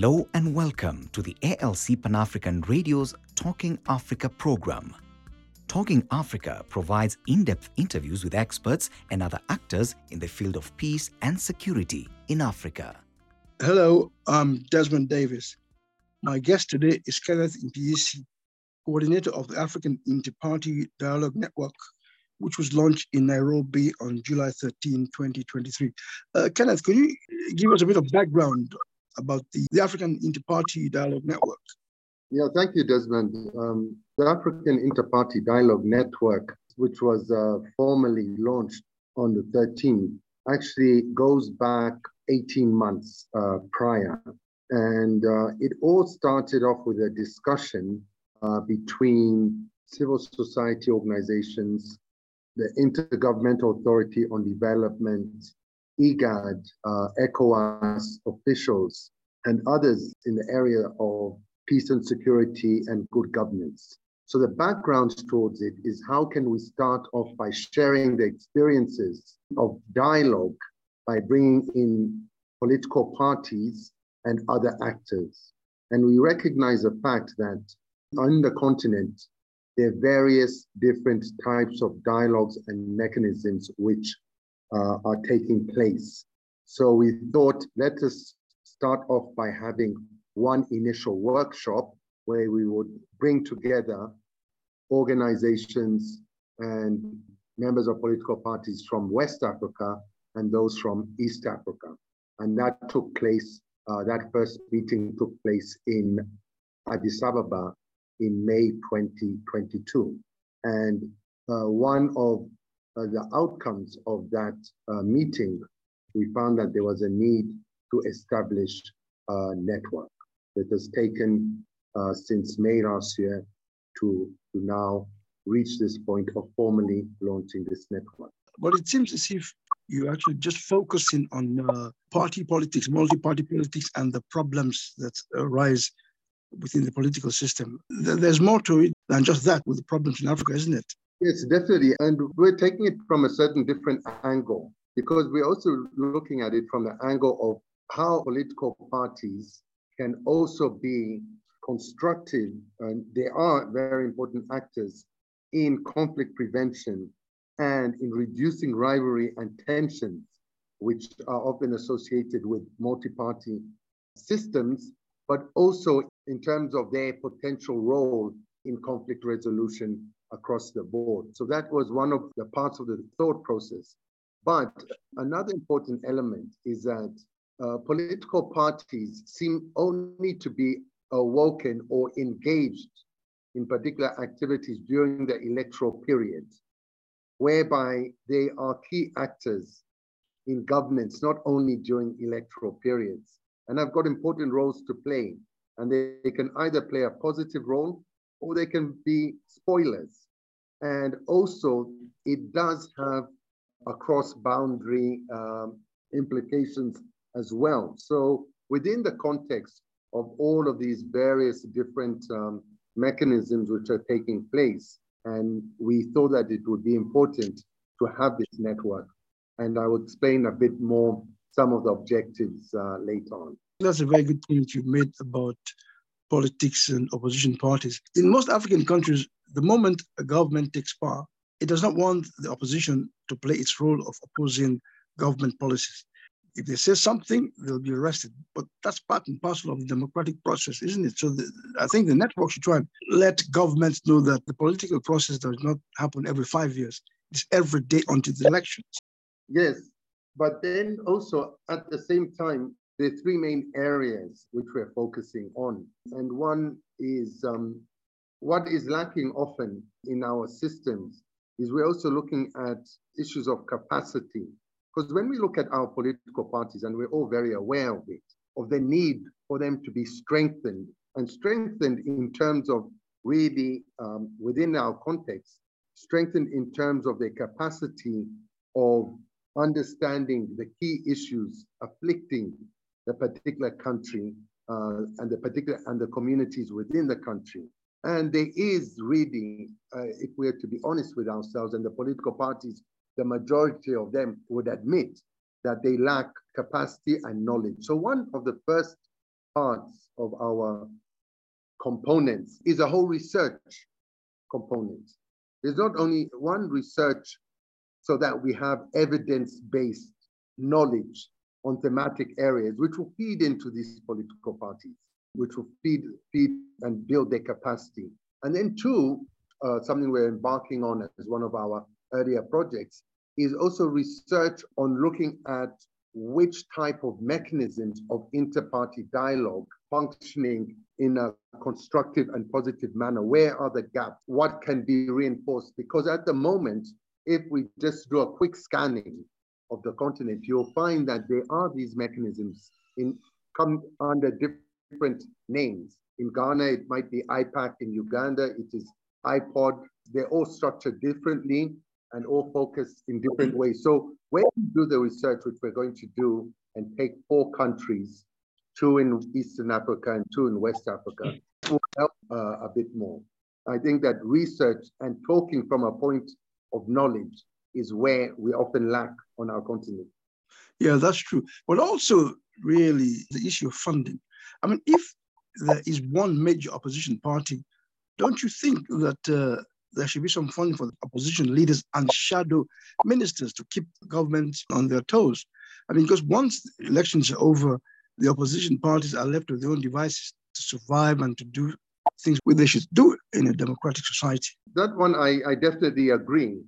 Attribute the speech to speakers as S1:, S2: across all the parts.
S1: Hello and welcome to the ALC Pan African Radio's Talking Africa program. Talking Africa provides in depth interviews with experts and other actors in the field of peace and security in Africa.
S2: Hello, I'm Desmond Davis. My guest today is Kenneth Mpyisi, coordinator of the African Inter-Party Dialogue Network, which was launched in Nairobi on July 13, 2023. Uh, Kenneth, could you give us a bit of background about the, the African Inter-Party Dialogue Network?
S3: Yeah, thank you, Desmond. Um, the African Inter-Party Dialogue Network, which was uh, formally launched on the 13th, actually goes back 18 months uh, prior. And uh, it all started off with a discussion uh, between civil society organizations, the Intergovernmental Authority on Development, IGAD, uh, ECOWAS officials, and others in the area of peace and security and good governance. So the background towards it is how can we start off by sharing the experiences of dialogue by bringing in political parties and other actors. And we recognize the fact that on the continent, there are various different types of dialogues and mechanisms which uh, are taking place. So we thought, let us start off by having one initial workshop where we would bring together organizations and members of political parties from West Africa and those from East Africa. And that took place, uh, that first meeting took place in Addis Ababa in May 2022. And uh, one of the outcomes of that uh, meeting, we found that there was a need to establish a network that has taken uh, since May last year to, to now reach this point of formally launching this network.
S2: But it seems as if you're actually just focusing on uh, party politics, multi-party politics, and the problems that arise within the political system. There's more to it than just that with the problems in Africa, isn't it?
S3: Yes, definitely. And we're taking it from a certain different angle because we're also looking at it from the angle of how political parties can also be constructive, and they are very important actors in conflict prevention and in reducing rivalry and tensions, which are often associated with multi party systems, but also in terms of their potential role in conflict resolution across the board. So that was one of the parts of the thought process. But another important element is that uh, political parties seem only to be awoken or engaged in particular activities during the electoral period, whereby they are key actors in governance, not only during electoral periods. And have got important roles to play. And they, they can either play a positive role or they can be spoilers. And also, it does have a cross boundary um, implications as well. So, within the context of all of these various different um, mechanisms which are taking place, and we thought that it would be important to have this network. And I will explain a bit more some of the objectives uh, later on.
S2: That's a very good point you made about politics and opposition parties. In most African countries, the moment a government takes power, it does not want the opposition to play its role of opposing government policies. If they say something, they'll be arrested. But that's part and parcel of the democratic process, isn't it? So the, I think the network should try and let governments know that the political process does not happen every five years. It's every day until the elections.
S3: Yes, but then also at the same time, are three main areas which we're focusing on. And one is um, what is lacking often in our systems is we're also looking at issues of capacity. Because when we look at our political parties, and we're all very aware of it, of the need for them to be strengthened, and strengthened in terms of really um, within our context, strengthened in terms of their capacity of understanding the key issues afflicting the particular country uh, and the particular and the communities within the country. And there is really, uh, if we're to be honest with ourselves, and the political parties, the majority of them would admit that they lack capacity and knowledge. So one of the first parts of our components is a whole research component. There's not only one research so that we have evidence-based knowledge on thematic areas, which will feed into these political parties, which will feed, feed and build their capacity. And then two, uh, something we're embarking on as one of our earlier projects, is also research on looking at which type of mechanisms of inter-party dialogue functioning in a constructive and positive manner? Where are the gaps? What can be reinforced? Because at the moment, if we just do a quick scanning of the continent, you'll find that there are these mechanisms in come under different names. In Ghana, it might be IPAC. In Uganda, it is IPOD. They're all structured differently and all focused in different ways. So when you do the research, which we're going to do, and take four countries, two in Eastern Africa and two in West Africa, will help uh, a bit more. I think that research and talking from a point of knowledge is where we often lack on our continent.
S2: Yeah, that's true. But also, really, the issue of funding. I mean, if there is one major opposition party, don't you think that uh, there should be some funding for the opposition leaders and shadow ministers to keep governments on their toes? I mean, because once elections are over, the opposition parties are left with their own devices to survive and to do things they should do in a democratic society.
S3: That one I, I definitely agree.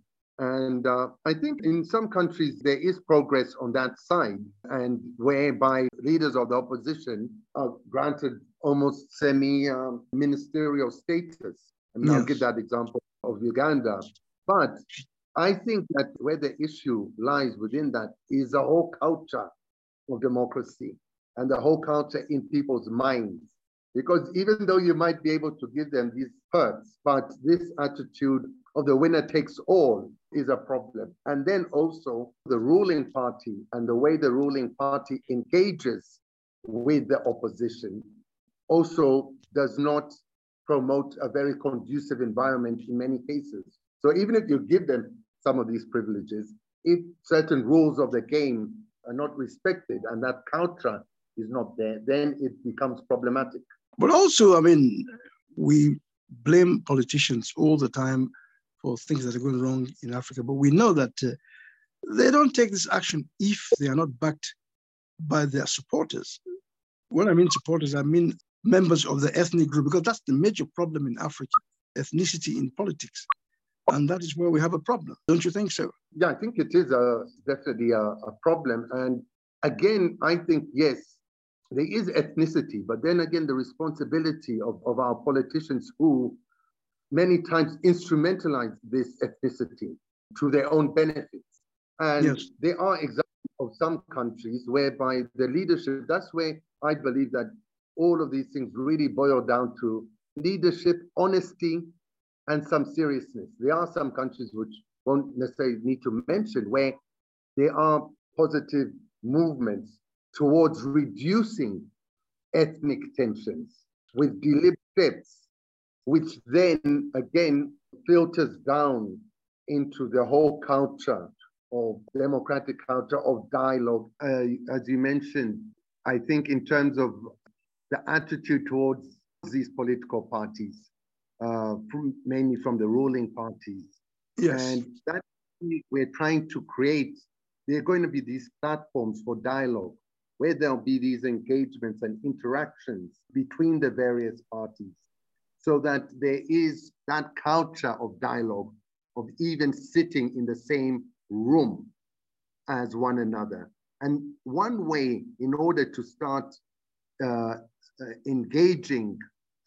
S3: And uh, I think in some countries there is progress on that side, and whereby leaders of the opposition are granted almost semi um, ministerial status. And yes. I'll give that example of Uganda. But I think that where the issue lies within that is the whole culture of democracy and the whole culture in people's minds. Because even though you might be able to give them these perks, but this attitude of the winner takes all is a problem. And then also the ruling party and the way the ruling party engages with the opposition also does not promote a very conducive environment in many cases. So even if you give them some of these privileges, if certain rules of the game are not respected and that culture is not there, then it becomes problematic.
S2: But also, I mean, we blame politicians all the time for things that are going wrong in Africa. But we know that uh, they don't take this action if they are not backed by their supporters. When I mean supporters, I mean members of the ethnic group, because that's the major problem in Africa ethnicity in politics. And that is where we have a problem. Don't you think so?
S3: Yeah, I think it is a, definitely a, a problem. And again, I think, yes, there is ethnicity, but then again, the responsibility of, of our politicians who many times instrumentalize this ethnicity to their own benefits. And yes. there are examples of some countries whereby the leadership, that's where I believe that all of these things really boil down to leadership, honesty, and some seriousness. There are some countries which won't necessarily need to mention where there are positive movements towards reducing ethnic tensions with deliberate steps which then again filters down into the whole culture of democratic culture of dialogue. Uh, as you mentioned, I think in terms of the attitude towards these political parties, uh, from, mainly from the ruling parties.
S2: Yes.
S3: And that we're trying to create, there are going to be these platforms for dialogue where there'll be these engagements and interactions between the various parties so that there is that culture of dialogue, of even sitting in the same room as one another. And one way in order to start uh, engaging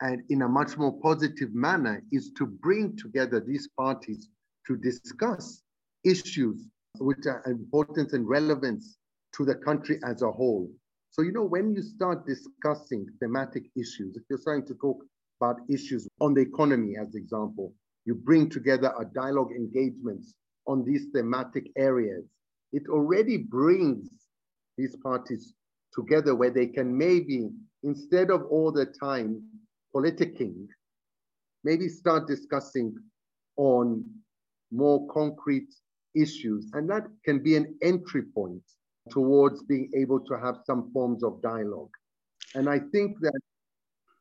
S3: and in a much more positive manner is to bring together these parties to discuss issues which are important and relevant to the country as a whole. So, you know, when you start discussing thematic issues, if you're starting to talk about issues on the economy, as example. You bring together a dialogue engagements on these thematic areas. It already brings these parties together where they can maybe, instead of all the time politicking, maybe start discussing on more concrete issues. And that can be an entry point towards being able to have some forms of dialogue. And I think that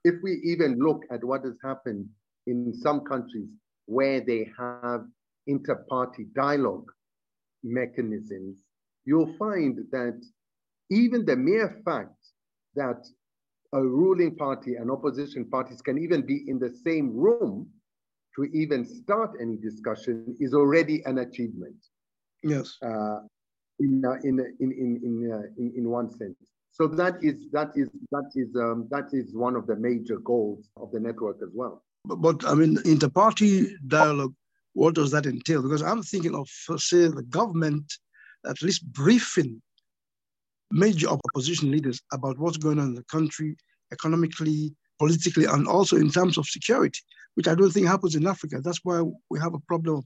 S3: if we even look at what has happened in some countries where they have inter-party dialogue mechanisms, you'll find that even the mere fact that a ruling party and opposition parties can even be in the same room to even start any discussion is already an achievement.
S2: Yes.
S3: Uh, in, uh, in, in, in, in, uh, in, in one sense. So that is that is that is um, that is one of the major goals of the network as well.
S2: But, but I mean, inter-party dialogue. What does that entail? Because I'm thinking of, say, the government at least briefing major opposition leaders about what's going on in the country economically, politically, and also in terms of security, which I don't think happens in Africa. That's why we have a problem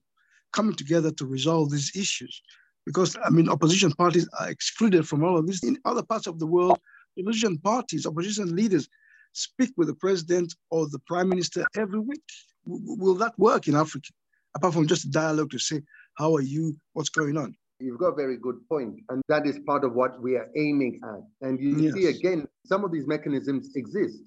S2: coming together to resolve these issues. Because, I mean, opposition parties are excluded from all of this. In other parts of the world, opposition parties, opposition leaders speak with the president or the prime minister every week. Will that work in Africa? Apart from just a dialogue to say, how are you? What's going on?
S3: You've got a very good point, and that is part of what we are aiming at. And you yes. see again, some of these mechanisms exist.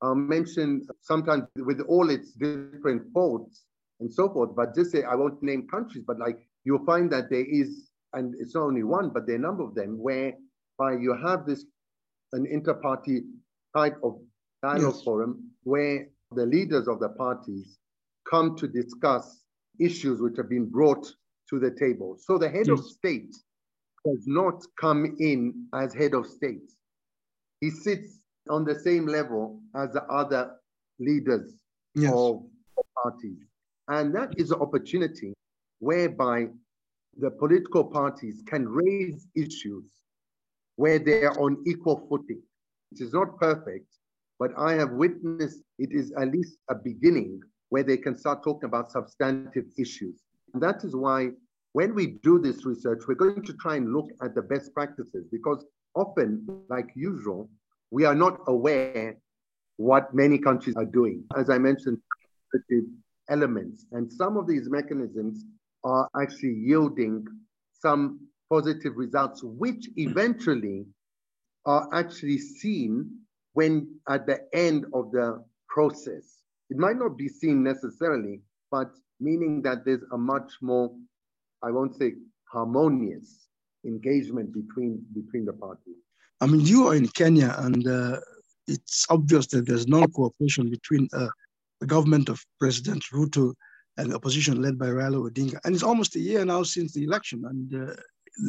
S3: I'll mention sometimes with all its different faults and so forth, but just say I won't name countries, but like you'll find that there is, and it's not only one, but there are a number of them whereby you have this an inter-party type of dialogue yes. forum where the leaders of the parties come to discuss issues which have been brought to the table. So the head yes. of state does not come in as head of state. He sits on the same level as the other leaders yes. of parties. And that is an opportunity whereby the political parties can raise issues where they are on equal footing. It is not perfect, but I have witnessed it is at least a beginning where they can start talking about substantive issues. And that is why when we do this research, we're going to try and look at the best practices because often, like usual, we are not aware what many countries are doing. As I mentioned, elements. And some of these mechanisms are actually yielding some positive results, which eventually are actually seen when at the end of the process. It might not be seen necessarily, but meaning that there's a much more, I won't say harmonious engagement between between the parties.
S2: I mean, you are in Kenya, and uh, it's obvious that there's no cooperation between uh, the government of President Ruto and the opposition led by Raila Odinga. And it's almost a year now since the election, and uh,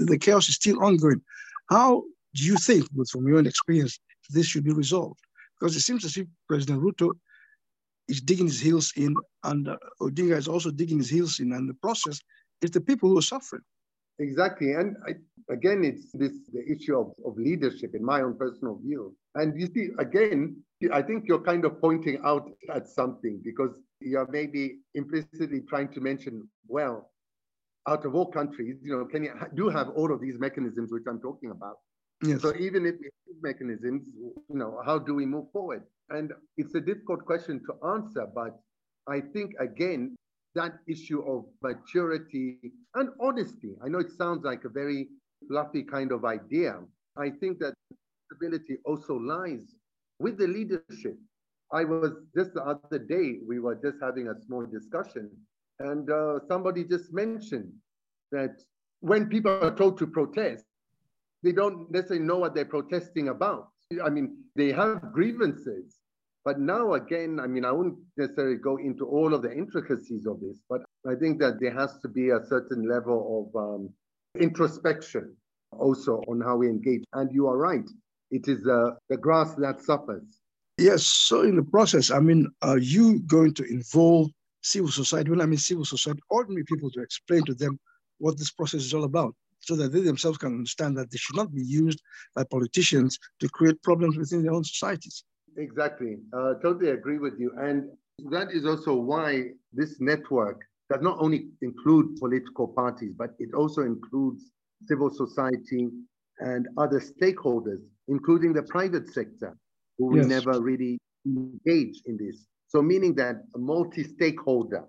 S2: the chaos is still ongoing. How do you think, from your own experience, this should be resolved? Because it seems as if President Ruto is digging his heels in, and uh, Odinga is also digging his heels in, and the process is the people who are suffering.
S3: Exactly, and I, again, it's this the issue of, of leadership, in my own personal view. And you see, again, I think you're kind of pointing out at something because you're maybe implicitly trying to mention, well, out of all countries, you know, Kenya do have all of these mechanisms which I'm talking about. Yes. So even if we have mechanisms, you know, how do we move forward? And it's a difficult question to answer, but I think again, that issue of maturity and honesty. I know it sounds like a very fluffy kind of idea. I think that stability also lies with the leadership. I was just the other day, we were just having a small discussion, and uh, somebody just mentioned that when people are told to protest, they don't necessarily know what they're protesting about. I mean, they have grievances, but now again, I mean, I wouldn't necessarily go into all of the intricacies of this, but I think that there has to be a certain level of um, introspection also on how we engage. And you are right, it is uh, the grass that suffers.
S2: Yes. So in the process, I mean, are you going to involve civil society? When I mean civil society, ordinary people to explain to them what this process is all about, so that they themselves can understand that they should not be used by politicians to create problems within their own societies.
S3: Exactly. Uh, totally agree with you. And that is also why this network does not only include political parties, but it also includes civil society and other stakeholders, including the private sector, who yes. never really engage in this. So, meaning that a multi stakeholder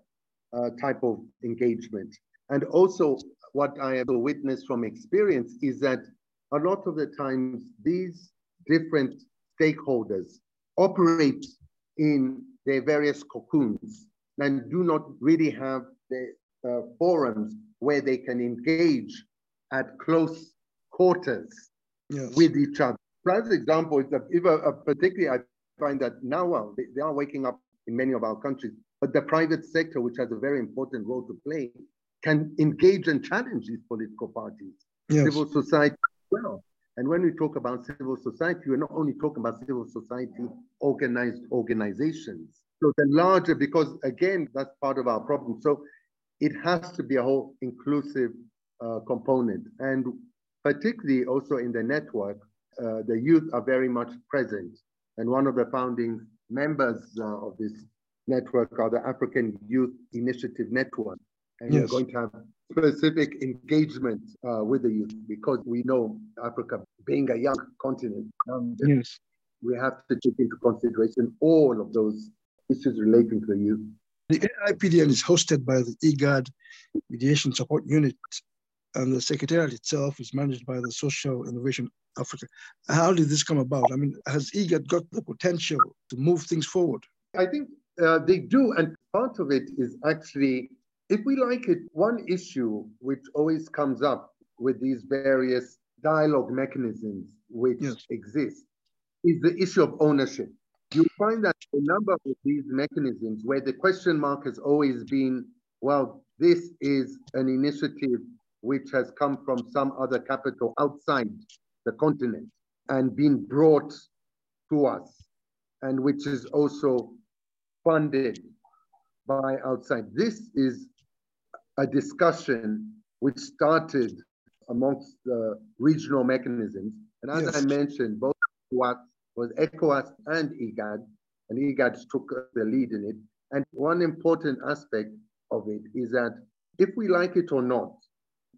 S3: uh, type of engagement. And also, what I have witnessed from experience is that a lot of the times these different stakeholders operate in their various cocoons and do not really have the uh, forums where they can engage at close quarters yes. with each other. For example, is that if a, a particularly I find that now well, they, they are waking up in many of our countries, but the private sector, which has a very important role to play, can engage and challenge these political parties, yes. civil society as well. And when we talk about civil society, we're not only talking about civil society organized organizations. So the larger, because again, that's part of our problem. So it has to be a whole inclusive uh, component. And particularly also in the network, uh, the youth are very much present. And one of the founding members uh, of this network are the African Youth Initiative Network. And yes. we're going to have specific engagement uh, with the youth because we know Africa being a young continent. Um, yes. We have to take into consideration all of those issues relating to the youth.
S2: The AIPDN is hosted by the IGAD Mediation Support Unit, and the secretariat itself is managed by the Social Innovation Africa. How did this come about? I mean, has IGAD got the potential to move things forward?
S3: I think uh, they do, and part of it is actually if we like it, one issue which always comes up with these various dialogue mechanisms which yes. exist is the issue of ownership. You find that a number of these mechanisms where the question mark has always been, well, this is an initiative which has come from some other capital outside the continent and been brought to us, and which is also funded by outside. This is a discussion which started amongst the regional mechanisms. And as yes. I mentioned, both ECOWAS, was ECOWAS and IGAD, and IGAD took the lead in it. And one important aspect of it is that if we like it or not,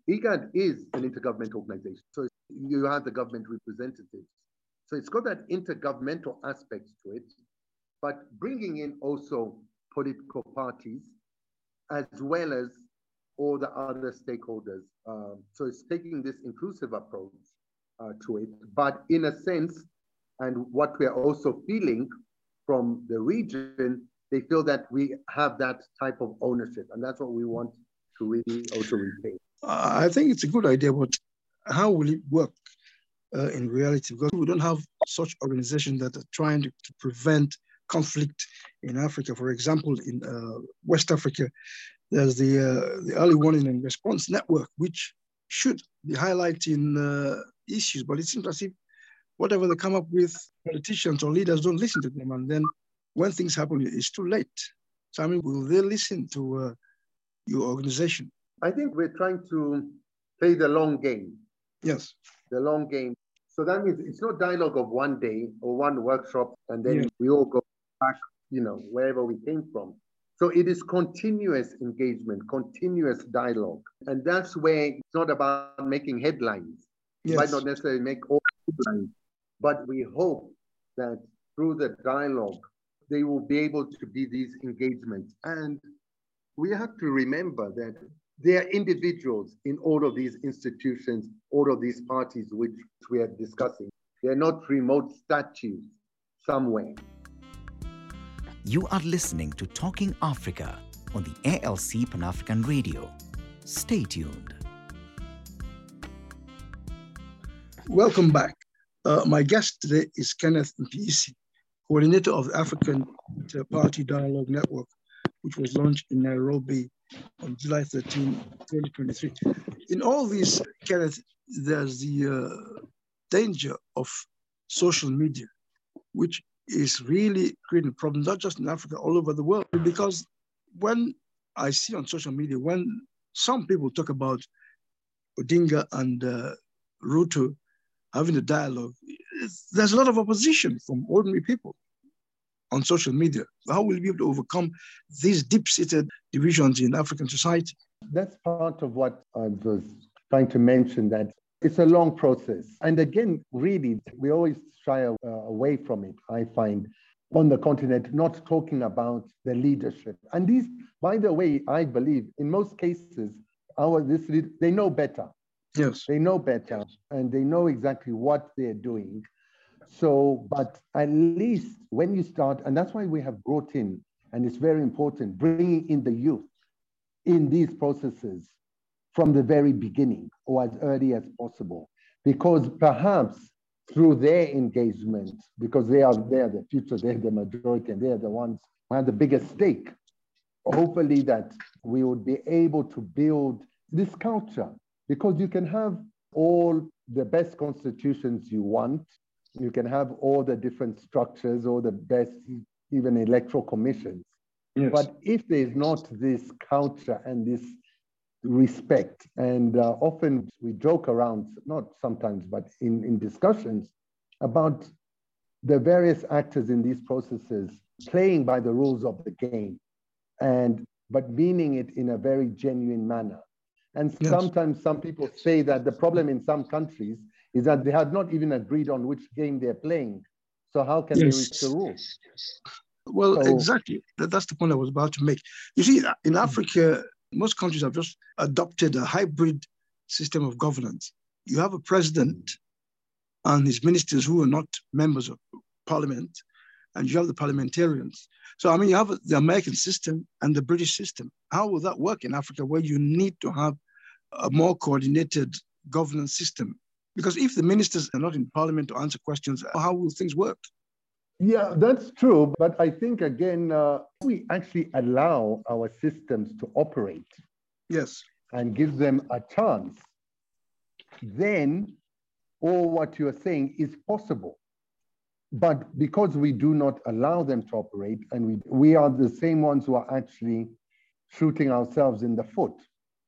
S3: IGAD is an intergovernmental organization. So you have the government representatives. So it's got that intergovernmental aspect to it, but bringing in also political parties as well as all the other stakeholders. Um, so it's taking this inclusive approach uh, to it. But in a sense, and what we're also feeling from the region, they feel that we have that type of ownership. And that's what we want also retain.
S2: I think it's a good idea, but how will it work uh, in reality? Because we don't have such organizations that are trying to, to prevent conflict in Africa. For example, in uh, West Africa, there's the, uh, the early warning and response network, which should be highlighting uh, issues, but it seems as if whatever they come up with, politicians or leaders don't listen to them. And then when things happen, it's too late. So, I mean, will they listen to uh, your organization?
S3: I think we're trying to play the long game.
S2: Yes.
S3: The long game. So that means it's not dialogue of one day or one workshop and then we all go back, you know, wherever we came from. So it is continuous engagement, continuous dialogue. And that's where it's not about making headlines. Yes. Might not necessarily make all headlines, but we hope that through the dialogue, they will be able to be these engagements. And we have to remember that there are individuals in all of these institutions, all of these parties which we are discussing. They're not remote statues somewhere.
S1: You are listening to Talking Africa on the ALC Pan African Radio. Stay tuned.
S2: Welcome back. Uh, my guest today is Kenneth Mpyisi, coordinator of the African Party Dialogue Network, which was launched in Nairobi on July 13, 2023. In all these, Kenneth, there's the uh, danger of social media, which is really creating problems, not just in Africa, all over the world. Because when I see on social media, when some people talk about Odinga and uh, Ruto having a dialogue, there's a lot of opposition from ordinary people on social media. How will we be able to overcome these deep-seated divisions in African society?
S3: That's part of what I was trying to mention, that it's a long process. And again, really, we always shy uh, away from it, I find, on the continent, not talking about the leadership. And these, by the way, I believe in most cases, our this they know better.
S2: Yes.
S3: They know better and they know exactly what they're doing. So, but at least when you start, and that's why we have brought in, and it's very important, bringing in the youth in these processes from the very beginning or as early as possible, because perhaps through their engagement, because they are they are the future, they're the majority, and they're the ones who have the biggest stake. Hopefully, that we would be able to build this culture, because you can have all the best constitutions you want, you can have all the different structures, all the best, even electoral commissions. Yes. But if there's not this culture and this respect, and uh, often we joke around, not sometimes, but in, in discussions about the various actors in these processes playing by the rules of the game, and but meaning it in a very genuine manner. And yes. sometimes some people say that the problem in some countries is that they had not even agreed on which game they're playing. So how can yes. they reach the rules?
S2: Well, so, exactly. That's the point I was about to make. You see, in mm. Africa, most countries have just adopted a hybrid system of governance. You have a president and his ministers who are not members of parliament, and you have the parliamentarians. So, I mean, you have the American system and the British system. How will that work in Africa where you need to have a more coordinated governance system because if the ministers are not in parliament to answer questions, how will things work?
S3: Yeah, that's true. But I think, again, uh, we actually allow our systems to operate.
S2: Yes.
S3: And give them a chance. Then all what you're saying is possible. But because we do not allow them to operate, and we, we are the same ones who are actually shooting ourselves in the foot.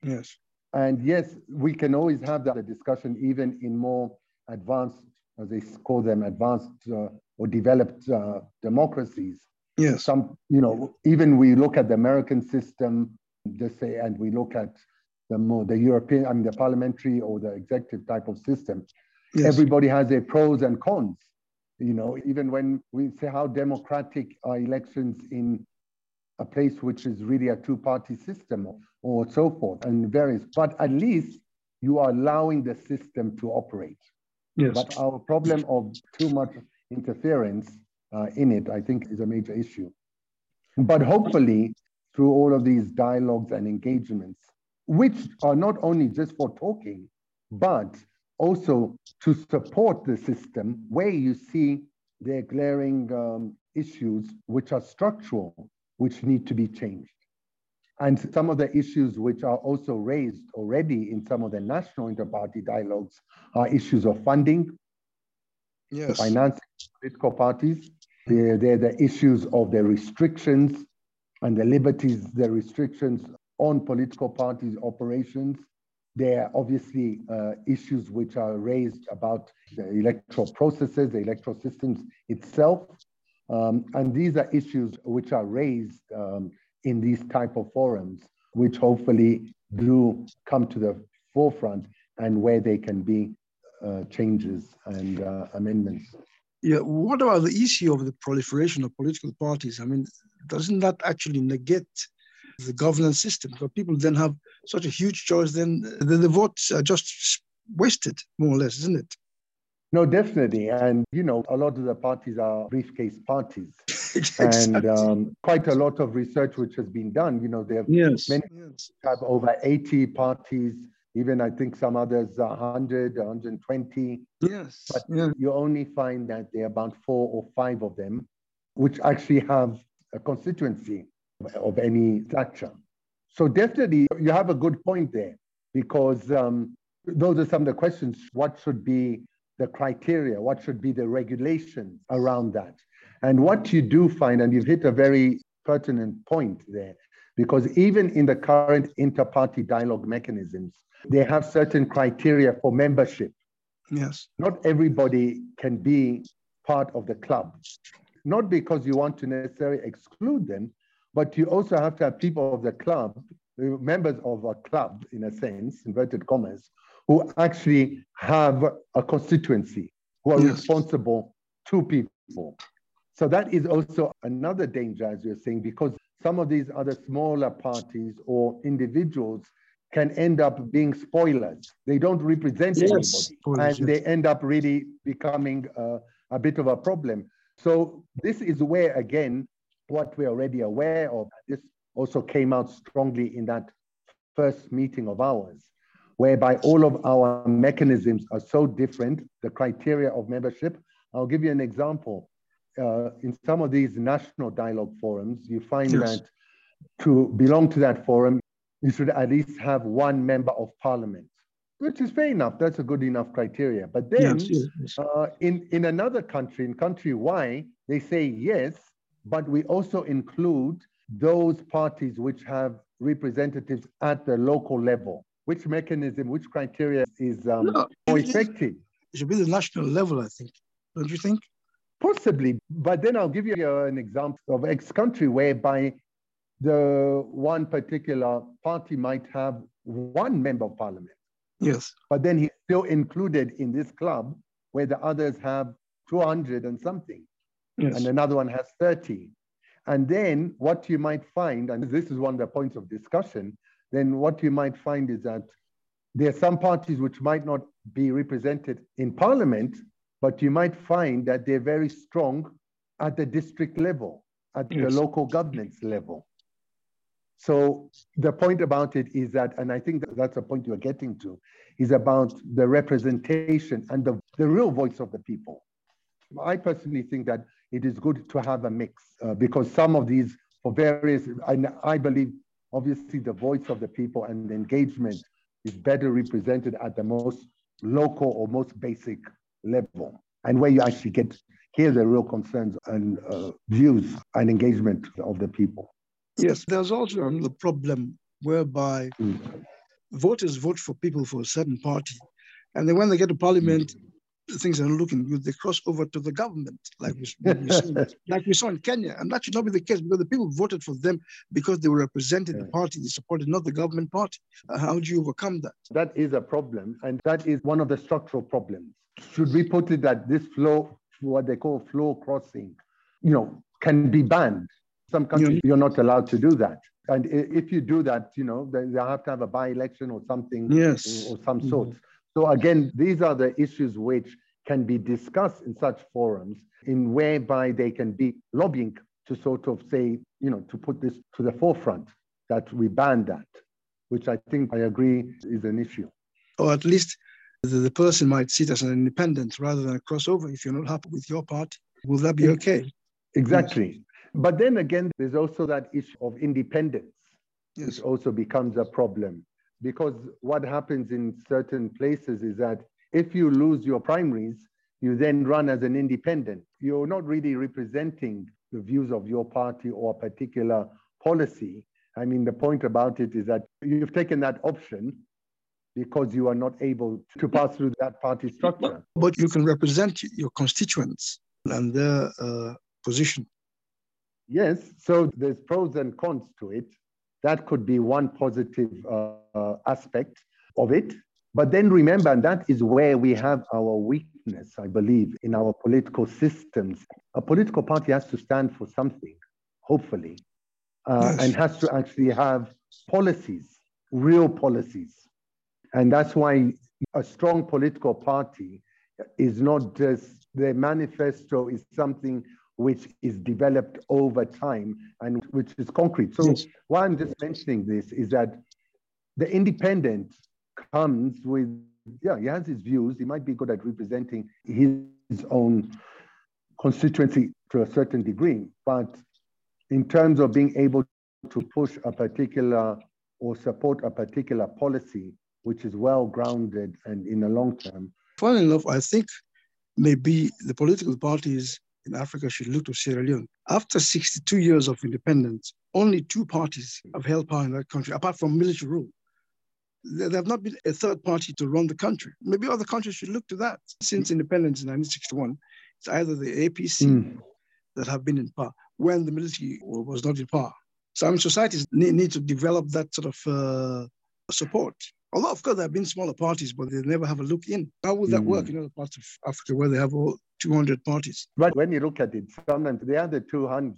S2: Yes.
S3: And yes, we can always have that discussion even in more advanced, as they call them, advanced uh, or developed uh, democracies.
S2: Yes.
S3: Some, you know, even we look at the American system, just say, and we look at the more the European, I mean, the parliamentary or the executive type of system. Yes. Everybody has their pros and cons. You know, even when we say how democratic are elections in a place which is really a two-party system or so forth and various, but at least you are allowing the system to operate.
S2: Yes.
S3: But our problem of too much interference uh, in it, I think, is a major issue. But hopefully, through all of these dialogues and engagements, which are not only just for talking, but also to support the system where you see there glaring um, issues which are structural which need to be changed. And some of the issues which are also raised already in some of the national inter-party dialogues are issues of funding,
S2: yes.
S3: financing political parties. They're, they're the issues of the restrictions and the liberties, the restrictions on political parties' operations. There are obviously uh, issues which are raised about the electoral processes, the electoral systems itself, um, and these are issues which are raised um, in these type of forums, which hopefully do come to the forefront and where they can be uh, changes and uh, amendments.
S2: Yeah, what about the issue of the proliferation of political parties? I mean, doesn't that actually negate the governance system? Because people then have such a huge choice, then the, the votes are just wasted, more or less, isn't it?
S3: No, definitely. And, you know, a lot of the parties are briefcase parties. exactly. And um, quite a lot of research which has been done. You know, they have
S2: yes.
S3: many yes. have over 80 parties, even I think some others 100, 120.
S2: Yes.
S3: But yeah. you only find that there are about four or five of them which actually have a constituency of any stature. So definitely you have a good point there because um, those are some of the questions. What should be the criteria, what should be the regulations around that. And what you do find, and you've hit a very pertinent point there, because even in the current inter-party dialogue mechanisms, they have certain criteria for membership.
S2: Yes.
S3: Not everybody can be part of the club. Not because you want to necessarily exclude them, but you also have to have people of the club, members of a club, in a sense, inverted commas, who actually have a constituency, who are yes. responsible to people. So that is also another danger, as you're saying, because some of these other smaller parties or individuals can end up being spoilers. They don't represent yes. anybody, and yes. they end up really becoming uh, a bit of a problem. So this is where, again, what we're already aware of, this also came out strongly in that first meeting of ours, whereby all of our mechanisms are so different, the criteria of membership. I'll give you an example. Uh, in some of these national dialogue forums, you find yes. that to belong to that forum, you should at least have one member of parliament, which is fair enough. That's a good enough criteria. But then yes, yes, uh, in, in another country, in country Y, they say yes, but we also include those parties which have representatives at the local level. Which mechanism, which criteria is um, no, more effective?
S2: It should be the national level, I think. Don't you think?
S3: Possibly, but then I'll give you an example of X country whereby the one particular party might have one member of parliament.
S2: Yes.
S3: But then he's still included in this club where the others have 200 and something. Yes. And another one has 30. And then what you might find, and this is one of the points of discussion, then what you might find is that there are some parties which might not be represented in parliament, but you might find that they're very strong at the district level, at yes. the local governance level. So the point about it is that, and I think that that's a point you're getting to, is about the representation and the, the real voice of the people. I personally think that it is good to have a mix uh, because some of these, for various, and I believe obviously the voice of the people and the engagement is better represented at the most local or most basic level and where you actually get hear the real concerns and uh, views and engagement of the people.
S2: Yes, there's also another problem whereby mm. voters vote for people for a certain party, and then when they get to parliament, mm. Things are looking good. They cross over to the government, like we, we saw, like we saw in Kenya, and that should not be the case because the people voted for them because they were representing yeah. the party they supported, not the government party. Uh, how do you overcome that?
S3: That is a problem, and that is one of the structural problems. Should we put it that this flow, what they call floor crossing, you know, can be banned? Some countries, you're not allowed to do that. And if you do that, you know, they, they have to have a by-election or something
S2: yes.
S3: or, or some sort. Mm-hmm. So again, these are the issues which can be discussed in such forums in whereby they can be lobbying to sort of say, you know, to put this to the forefront that we ban that, which I think I agree is an issue.
S2: Or at least the, the person might see it as an independent rather than a crossover if you're not happy with your party. Will that be okay?
S3: Exactly. But then again, there's also that issue of independence, yes. which also becomes a problem. Because what happens in certain places is that if you lose your primaries, you then run as an independent. You're not really representing the views of your party or a particular policy. I mean, the point about it is that you've taken that option because you are not able to pass through that party structure.
S2: But you can represent your constituents and their uh, position.
S3: Yes, so there's pros and cons to it. That could be one positive uh, aspect of it. But then remember, and that is where we have our weakness, I believe, in our political systems. A political party has to stand for something, hopefully, uh, yes. and has to actually have policies, real policies. And that's why a strong political party is not just the manifesto is something which is developed over time and which is concrete. So yes. why I'm just mentioning this is that the independent comes with, yeah, he has his views. He might be good at representing his own constituency to a certain degree, but in terms of being able to push a particular or support a particular policy, which is well grounded and in the long term.
S2: Funnily enough, I think maybe the political parties in Africa should look to Sierra Leone. After 62 years of independence, only two parties have held power in that country, apart from military rule. There have not been a third party to run the country. Maybe other countries should look to that. Since independence in 1961, it's either the APC mm. that have been in power when the military was not in power. So I mean, societies need, need to develop that sort of uh, support. Although, of course, there have been smaller parties, but they never have a look in. How would that mm. work in other parts of Africa where they have all 200 parties?
S3: But when you look at it, sometimes they are the 200,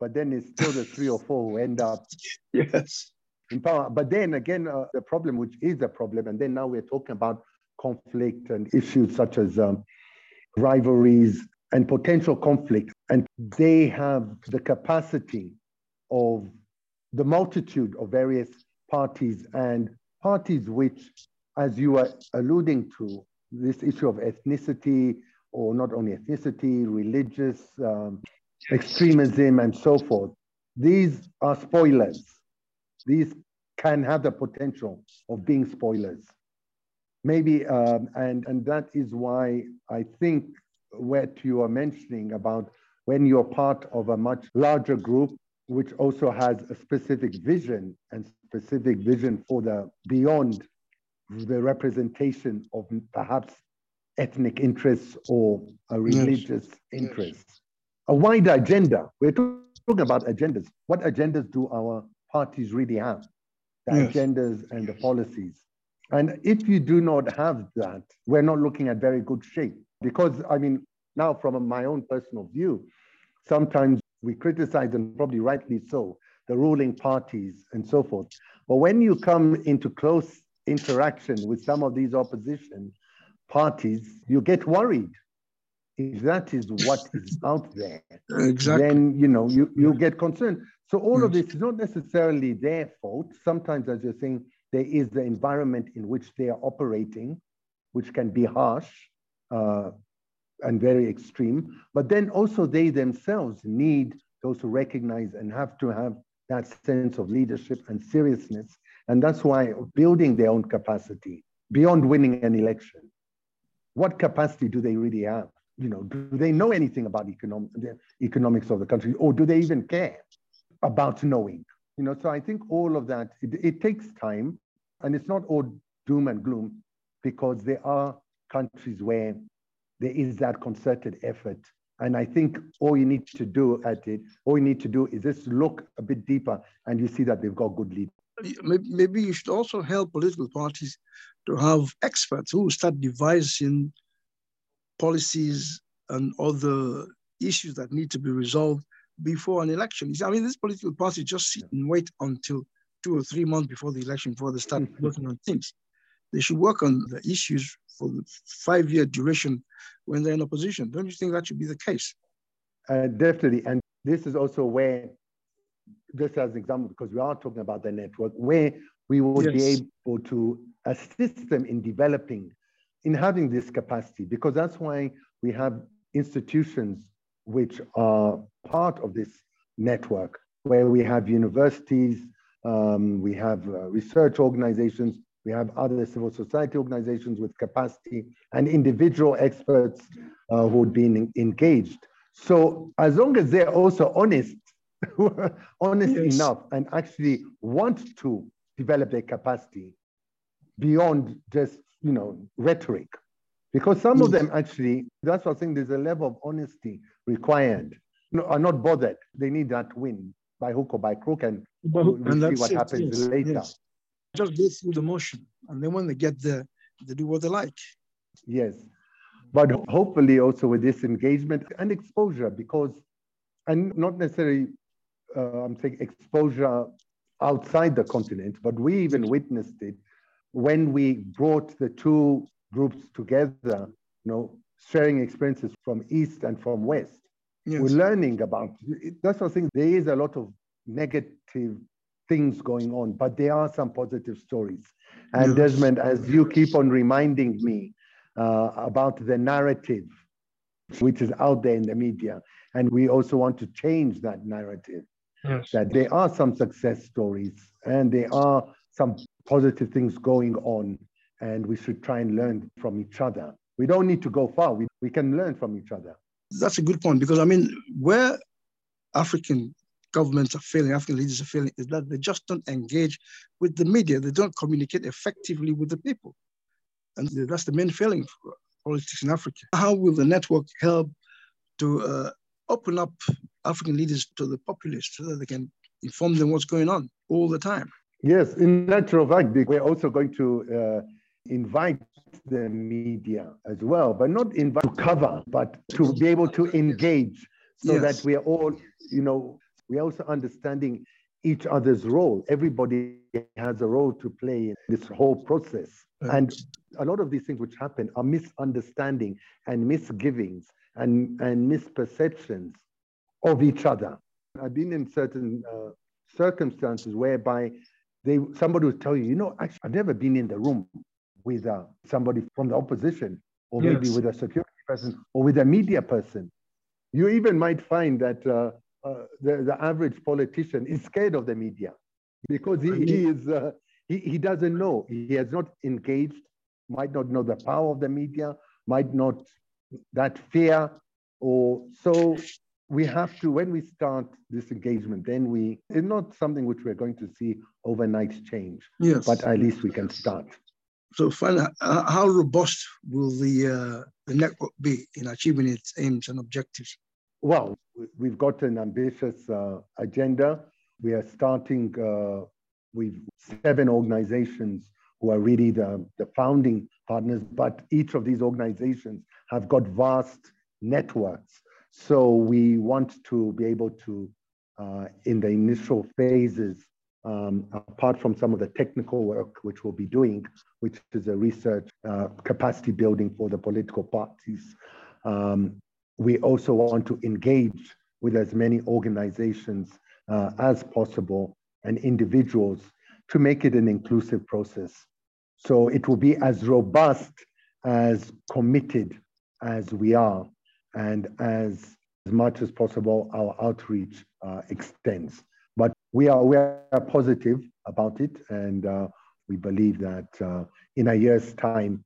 S3: but then it's still the three or four who end up
S2: yes.
S3: in power. But then again, uh, the problem, which is a problem, and then now we're talking about conflict and issues such as um, rivalries and potential conflict. And they have the capacity of the multitude of various parties and parties which, as you are alluding to, this issue of ethnicity, or not only ethnicity, religious um, extremism, and so forth, these are spoilers. These can have the potential of being spoilers. Maybe, um, and, and that is why I think what you are mentioning about when you're part of a much larger group, which also has a specific vision and specific vision for the beyond the representation of perhaps ethnic interests or a religious yes. interest. Yes. A wider agenda. We're talking about agendas. What agendas do our parties really have? The yes. agendas and the policies. And if you do not have that, we're not looking at very good shape. Because, I mean, now from my own personal view, sometimes we criticize, and probably rightly so, the ruling parties and so forth. But when you come into close interaction with some of these opposition parties, you get worried. If that is what is out there, exactly. then you know you, you get concerned. So all of this is not necessarily their fault. Sometimes, as you're saying, there is the environment in which they are operating, which can be harsh uh, and very extreme. But then also they themselves need those to recognize and have to have that sense of leadership and seriousness. And that's why building their own capacity beyond winning an election. What capacity do they really have? You know, do they know anything about economic, the economics of the country, or do they even care about knowing? You know, so I think all of that it, it takes time, and it's not all doom and gloom, because there are countries where there is that concerted effort and I think all you need to do at it, all you need to do is just look a bit deeper and you see that they've got good leaders.
S2: Maybe you should also help political parties to have experts who start devising policies and other issues that need to be resolved before an election. I mean, this political party just sit and wait until two or three months before the election before they start working on things. They should work on the issues for the five-year duration when they're in opposition. Don't you think that should be the case?
S3: Uh, definitely. And this is also where, just as an example, because we are talking about the network, where we would yes. be able to assist them in developing, in having this capacity, because that's why we have institutions which are part of this network, where we have universities, um, we have uh, research organizations, we have other civil society organizations with capacity and individual experts uh, who've been engaged. So as long as they're also honest, honest yes. enough and actually want to develop their capacity beyond just, you know, rhetoric. Because some yes. of them actually, that's what I'm saying, there's a level of honesty required. You know, are not bothered. They need that win by hook or by crook, and we'll see what it, happens yes, later. Yes
S2: just go through the motion. And then when they get there, they do what they like.
S3: Yes. But hopefully also with this engagement and exposure, because, and not necessarily, uh, I'm saying exposure outside the continent, but we even witnessed it when we brought the two groups together, you know, sharing experiences from East and from West. Yes. We're learning about, that's what I think there is a lot of negative things going on, but there are some positive stories. And yes. Desmond, as you keep on reminding me uh, about the narrative which is out there in the media, and we also want to change that narrative. Yes. That there are some success stories and there are some positive things going on, and we should try and learn from each other. We don't need to go far, we, we can learn from each other.
S2: That's a good point because I mean, where African governments are failing, African leaders are failing, is that they just don't engage with the media. They don't communicate effectively with the people. And that's the main failing for politics in Africa. How will the network help to uh, open up African leaders to the populace so that they can inform them what's going on all the time?
S3: Yes, in natural fact, we're also going to uh, invite the media as well, but not invite to cover, but to be able to engage so yes. that we are all, you know, we're also understanding each other's role. Everybody has a role to play in this whole process. And a lot of these things which happen are misunderstanding and misgivings and, and misperceptions of each other. I've been in certain uh, circumstances whereby they somebody would tell you, you know, actually, I've never been in the room with uh, somebody from the opposition or yes. maybe with a security person or with a media person. You even might find that uh, uh, the, the average politician is scared of the media because he, he is uh, he, he doesn't know. He has not engaged might not know the power of the media might not that fear or so. We have to when we start this engagement then we it's not something which we're going to see overnight change
S2: yes.
S3: but at least we can start.
S2: So finally, how robust will the uh, the network be in achieving its aims and objectives?
S3: Well we've got an ambitious uh, agenda. We are starting uh, with seven organizations who are really the, the founding partners but each of these organizations have got vast networks. So we want to be able to, uh, in the initial phases, um, apart from some of the technical work which we'll be doing, which is a research uh, capacity building for the political parties, um, we also want to engage with as many organizations uh, as possible and individuals to make it an inclusive process. So it will be as robust, as committed as we are and as, as much as possible, our outreach uh, extends. But we are, we are positive about it, and uh, we believe that uh, in a year's time,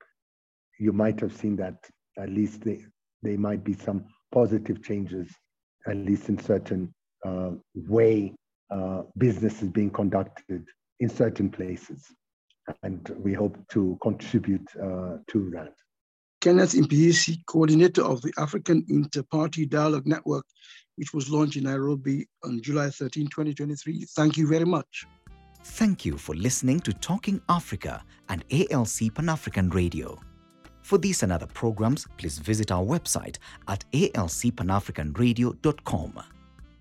S3: you might have seen that at least they, there might be some positive changes, at least in certain uh, way uh, business is being conducted in certain places. And we hope to contribute uh, to that.
S2: Kenneth Mpyisi, coordinator of the African Inter-Party Dialogue Network, which was launched in Nairobi on July 13, 2023. Thank you very much.
S1: Thank you for listening to Talking Africa and ALC Pan African Radio. For these and other programs, please visit our website at alcpanafricanradio.com.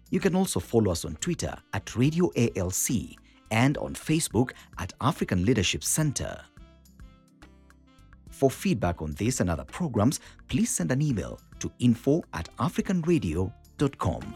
S1: You can also follow us on Twitter at Radio ALC and on Facebook at African Leadership Center. For feedback on this and other programs, please send an email to info at africanradio.com.